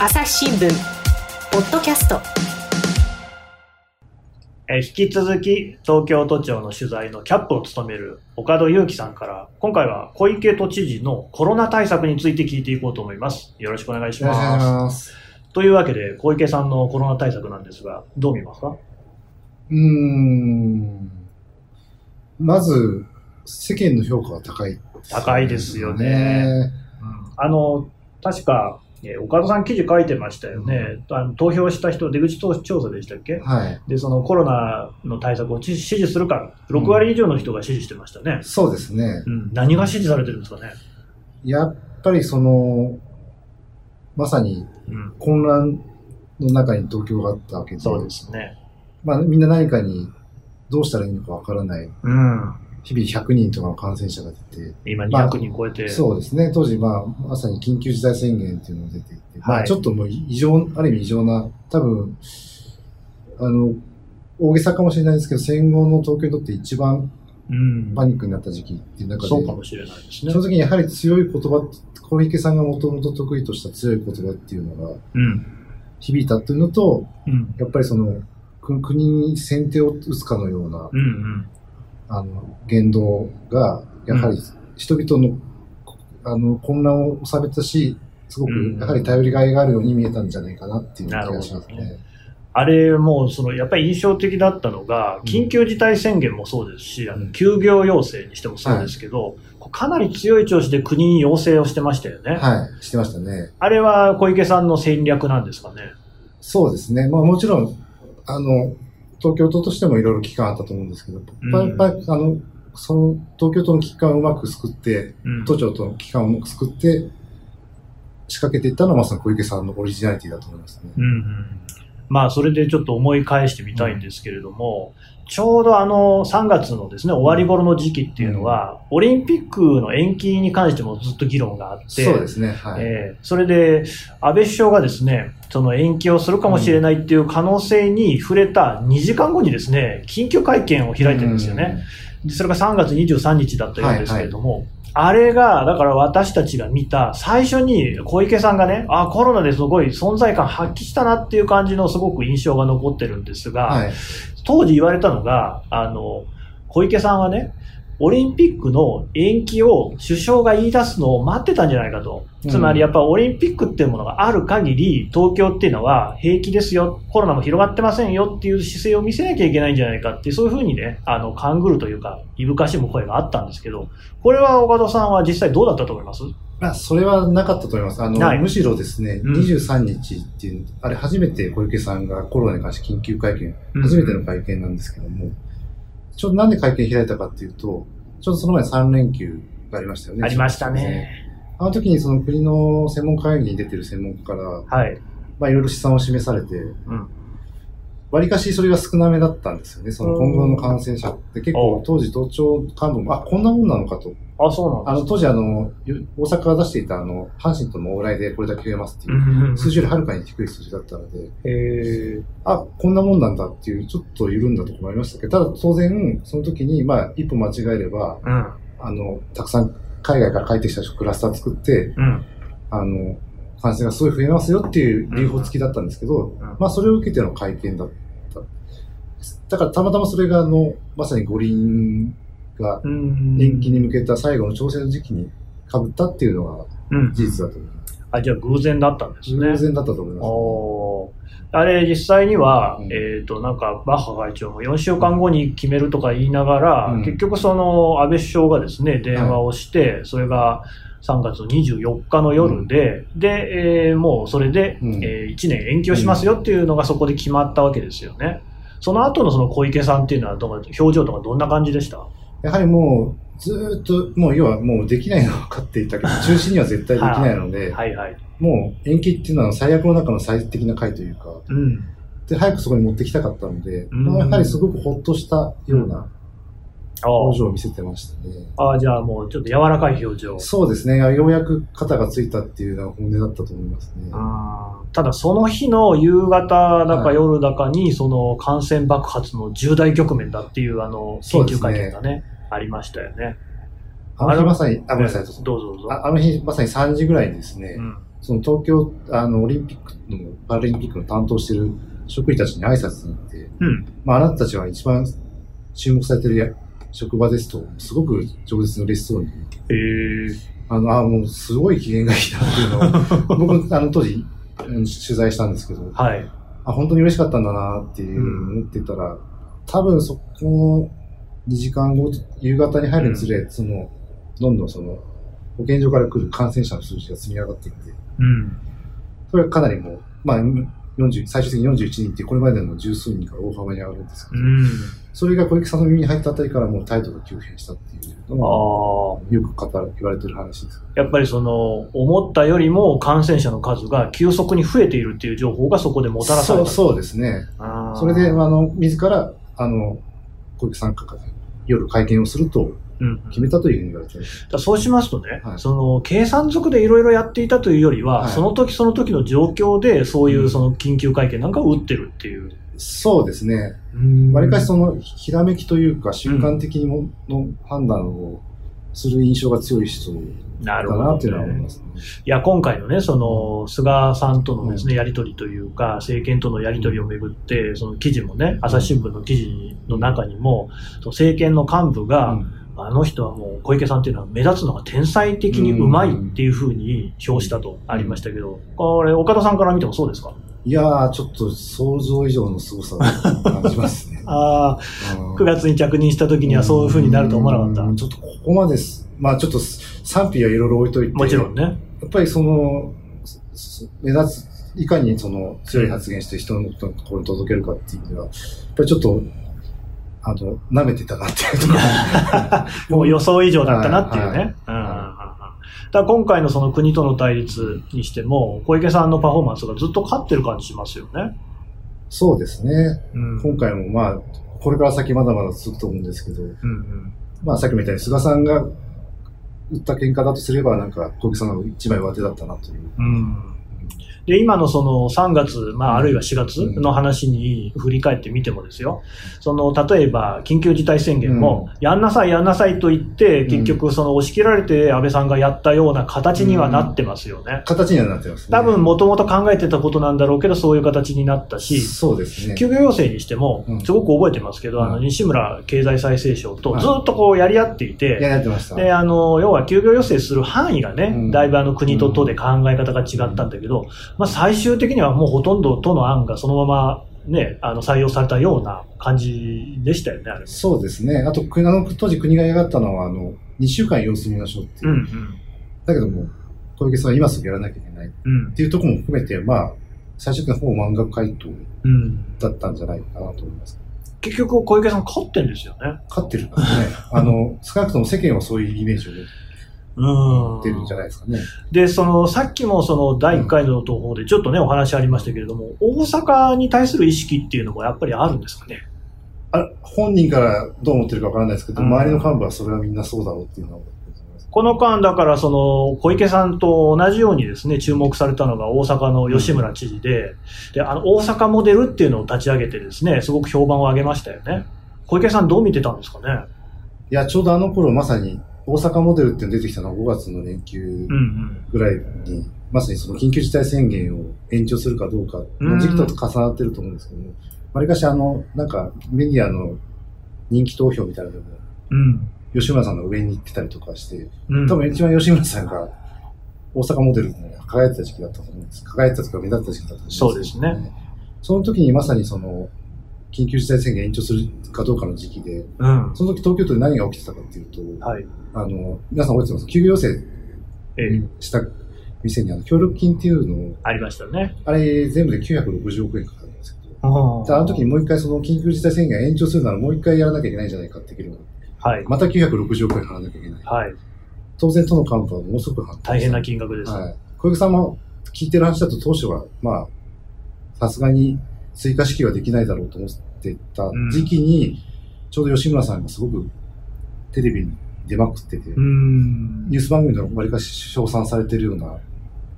朝日新聞ポッドキャスト。えー引き続き東京都庁の取材のキャップを務める岡戸祐樹さんから今回は小池都知事のコロナ対策について聞いていこうと思います。よろしくお願いしまます。すというわけで小池さんのコロナ対策なんですがどう見ますか？うーん。まず、世間の評価が高いです、高いですよね。あの確かえー岡戸さん記事書いてましたよね、あの投票した人出口調査でしたっけ？はい。でそのコロナの対策を支支持するか6割以上の人が支持してましたね、そうですね。うん。何が支持されてるんですかね、やっぱりその、まさにうん、混乱の中に東京があったわけで、そうですね。まあみんな何かにどうしたらいいのかわからない。うん日々100人とかの感染者が出て、今まあ200人超えて、そうですね。当時、まあ、まさに緊急事態宣言っていうのが出ていて、まはい。あちょっともう異常、ある意味異常な、多分、あの、大げさかもしれないですけど、戦後の東京にとって一番うん、パニックになった時期っていう中で、そうかもしれないですね。その。時にやはり強い言葉、小池さんがもともと得意とした強い言葉っていうのがうん。響いたっていうのと、うん。やっぱりその、く国に先手を打つかのような、うんうんあの、言動が、やはり人々の、あの、混乱を収めたし、すごくうん、やはり頼りがいがあるように見えたんじゃないかなっていう気がしますね。あれもうそのやっぱり印象的だったのが、緊急事態宣言もそうですし、あの休業要請にしてもそうですけど、かなり強い調子で国に要請をしてましたよね。はい、してましたね。あれは小池さんの戦略なんですかね？そうですね。まあもちろん、あの、東京都としてもいろいろ危機感あったと思うんですけど、うん。やっぱり、あの、その東京都の危機感をうまく救って、うん。都庁との危機感をうまく救って、仕掛けていったのはまさに小池さんのオリジナリティだと思いますね。うんうんまあ、それでちょっと思い返してみたいんですけれども、ちょうどあの3月のですね終わり頃の時期っていうのは、オリンピックの延期に関してもずっと議論があって、そうですね。はい。えーそれで安倍首相がですねその延期をするかもしれないっていう可能性に触れた2時間後にですね緊急会見を開いてるんですよね。でそれが3月23日だったようですけれども、あれが、だから私たちが見た、最初に小池さんがね、あ、コロナですごい存在感発揮したなっていう感じのすごく印象が残ってるんですが、はい。当時言われたのが、あの、小池さんはね、オリンピックの延期を首相が言い出すのを待ってたんじゃないかと。うん。つまりやっぱオリンピックっていうものがある限り、東京っていうのは平気ですよ、コロナも広がってませんよっていう姿勢を見せなきゃいけないんじゃないかってそういうふうにね、あの、勘ぐるというか、いぶかしむ声があったんですけど、これは岡戸さんは実際どうだったと思います？まあ、それはなかったと思います。あの、むしろですね、うん。23日っていう、あれ初めて小池さんがコロナに関して緊急会見、うん。初めての会見なんですけども、ちょうどなんで会見開いたかっていうと、ちょうどその前に3連休がありましたよね。ありましたね。あの時にその国の専門会議に出てる専門家から、はい。まあいろいろ試算を示されて、うん。わりかしそれが少なめだったんですよね。その今後の感染者って結お構当時都庁幹部も、あ、こんなもんなのかと。あ、そうなんあの、当時あの、大阪が出していたあの、阪神との往来でこれだけ増えますっていう、うん数字よりはるかに低い数字だったので、へーあ、こんなもんなんだっていう、ちょっと緩んだところもありましたけど、ただ当然、その時に、まあ、一歩間違えれば、うん。あの、たくさん海外から帰ってきた人クラスター作って、うん。あの、感染がすごい増えますよっていう留保付きだったんですけど、うんまあ、それを受けての会見だった。だから、たまたまそれが、あの、まさに五輪がうん延期に向けた最後の調整の時期に被ったっていうのがうん。事実だと思います。あ、じゃあ偶然だったんですね。偶然だったと思います、おーあれ、実際には、うんえっ、と、なんか、バッハ会長も4週間後に決めるとか言いながら、うん結局その、安倍首相がですね、電話をして、それが3月24日の夜で、で、えーもうそれで、うんえ1年延期をしますよっていうのがそこで決まったわけですよね。その後のその小池さんっていうのはどう、表情とかどんな感じでした？やはりもう、ずーっと、もう要はもうできないのは分かっていたけど、中止には絶対できないので、はいはい。もう延期っていうのは最悪の中の最適な回というか、うん。で、早くそこに持ってきたかったので、うんまあ、やはりすごくほっとしたようなあ表情を見せてましたね。ああ、じゃあもうちょっと柔らかい表情。そうですね。ようやく肩がついたっていうのが本音だったと思いますね。あーただその日の夕方だかはい夜だかにその感染爆発の重大局面だっていうあの会見がね、ありましたよね。あの日まさに、あ、ごめんなさい。どうぞどうぞ。ああの日まさに3時ぐらいにですね、うんその東京、あの、オリンピックの、パラリンピックの担当してる職員たちに挨拶に行って、うん。まあ、あなたたちは一番注目されてるや職場ですと、すごく饒舌に嬉しそうに、えー、あの、あもうすごい機嫌がいいなっていうのを、僕、あの、当時、うん取材したんですけど、はい。あ、本当に嬉しかったんだなっていう思ってたら、多分そこの2時間後、夕方に入るにつれ、その、どんどんその、保健所から来る感染者の数字が積み上がっていって、うん。それはかなりもう、まあ、40最終的に41人ってこれまでの十数人から大幅に上がるんですけど、うん。それが小池さんの耳に入ったあたりからもう態度が急変したっていうの。がよく語ら言われてる話です。やっぱりその、思ったよりも感染者の数が急速に増えているっていう情報がそこでもたらされた。そうそうですね。それで、あの、自ら、あの、小池さんが夜会見をするとうん決めたというふうに言われてる。だそうしますとね、はいその計算づくでいろいろやっていたというよりは、はいその時その時の状況でそういうその緊急会見なんかを打ってるっていう。そうですね。うんわりかしその、ひらめきというか、瞬間的にもの判断をする印象が強い人だなるほど、なっていうのは思いますね。いや、今回のね、その、菅さんとのですね、やりとりというか、政権とのやりとりをめぐって、その記事もね、朝日新聞の記事の中にも、その政権の幹部が、うんあの人はもう小池さんっていうのは目立つのが天才的にうまいっていうふうに評したとありましたけど、これ、岡田さんから見てもそうですか？いやー、ちょっと想像以上の凄さを感じますね。ああ、うん9月に着任した時にはそういうふうになると思わなかっうんちょっとここまです。まあちょっと賛否はいろいろ置いといて。た。もちろんね。やっぱりその、す目立つ、いかにその強い発言して人のところに届けるかっていう意味では、やっぱりちょっと、あの、舐めてたなっていうところ もう予想以上だったなっていうね。だ今回のその国との対立にしても、小池さんのパフォーマンスがずっと勝ってる感じしますよね。そうですね。うん今回もまあ、これから先まだまだ続くと思うんですけど、うんうんまあさっきも言ったように菅さんが打った喧嘩だとすれば、なんか小池さんが一枚上手だったなという。うんで、今のその3月、まあ、あるいは4月の話に振り返ってみてもですよ、その、例えば、緊急事態宣言も、やんなさい、やんなさいと言って、結局、その、押し切られて安倍さんがやったような形にはなってますよね。形にはなってますね。多分、もともと考えてたことなんだろうけど、そういう形になったし、そうですね。休業要請にしてもう、ん。すごく覚えてますけど、あの、うん。西村経済再生省とはい。ずっとこうやり合っていいや、て、やってました。で、あの、要は休業要請する範囲がね、うん。だいぶあの国と都で考え方が違ったんだけど、まあ最終的にはもうほとんど都の案がそのままね、あの採用されたような感じでしたよね。そうですね。あと、国あの当時国が嫌がったのは、あの、2週間様子見ましょうっていうう。んだけども、小池さんは今すぐやらなきゃいけないっうん。うんていうところも含めて、まあ、最終的にほぼ満額回答うん。だったんじゃないかなと思います。結局小池さん勝ってんですよね。勝ってるんですね。あの、少なくとも世間はそういうイメージを持うん。ってるんじゃないですかね。で、その、さっきもその第1回の投稿でちょっとね、お話ありましたけれども、大阪に対する意識っていうのもやっぱりあるんですかね？あ本人からどう思ってるかわからないですけど、うん周りの幹部はそれはみんなそうだろうっていうのは。この間、だからその小池さんと同じようにですね、注目されたのが大阪の吉村知事で、で、あの、大阪モデルっていうのを立ち上げてですね、すごく評判を上げましたよね。小池さんどう見てたんですかね？いや、ちょうどあの頃まさに大阪モデルっていうのが出てきたのは5月の連休うんうん。ぐらいに、まさにその緊急事態宣言を延長するかどうかの時期と重なってると思うんですけども、わりかしあの、なんかメディアの人気投票みたいなのでも、うん。吉村さんの上に行ってたりとかして、うん。多分一番吉村さんが大阪モデルに輝いてた時期だったと思うんです。輝いてたとか目立った時期だったと思うんです、そうですね。その時にまさにその、緊急事態宣言延長するかどうかの時期で、うん。その時東京都で何が起きてたかっていうと、はい。あの、皆さん覚えてます？休業要請ええ、した店にあの協力金っていうのを、ありましたね。あれ全部で960億円かかるんですけど、であの時にもう一回その緊急事態宣言延長するならもう一回やらなきゃいけないんじゃないかっていうのがはい。また960億円払わなきゃいけない。はい。当然都の幹部はものすごく大変な金額です。はい。小池さんも聞いてる話だと当初は、まあ、さすがに追加支給はできないだろうと思ってた時期に、ちょうど吉村さんがすごくテレビに出まくってて、うん。ニュース番組でもわりかし称賛されてるような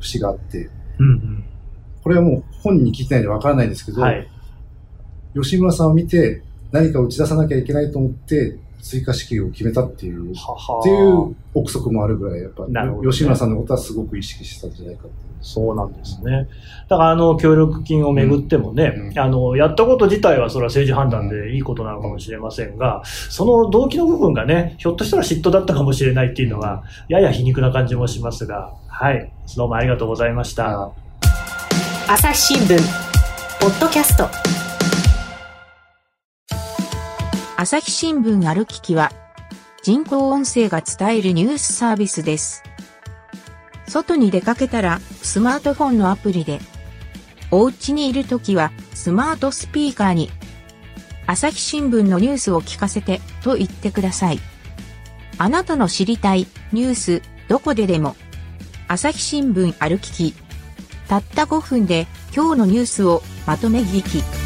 節があって、うんこれはもう本人に聞いてないんでわからないんですけど、うん。はい。吉村さんを見て何か打ち出さなきゃいけないと思って、追加支給を決めたっていう、ははっていう憶測もあるぐらい、やっぱ、ね吉村さんのことはすごく意識してたんじゃないか。そうなんですね。だから、あの、協力金をめぐってもね、うんあの、やったこと自体はそれは政治判断でいいことなのかもしれませんが、その動機の部分がね、ひょっとしたら嫉妬だったかもしれないっていうのは、やや皮肉な感じもしますが、はい。どうもありがとうございました。朝日新聞ポッドキャスト朝日新聞ある聞きは、人工音声が伝えるニュースサービスです。外に出かけたら、スマートフォンのアプリで、お家にいるときは、スマートスピーカーに、朝日新聞のニュースを聞かせて、と言ってください。あなたの知りたい、ニュース、どこででも、朝日新聞ある聞き。たった5分で、今日のニュースをまとめ聞き。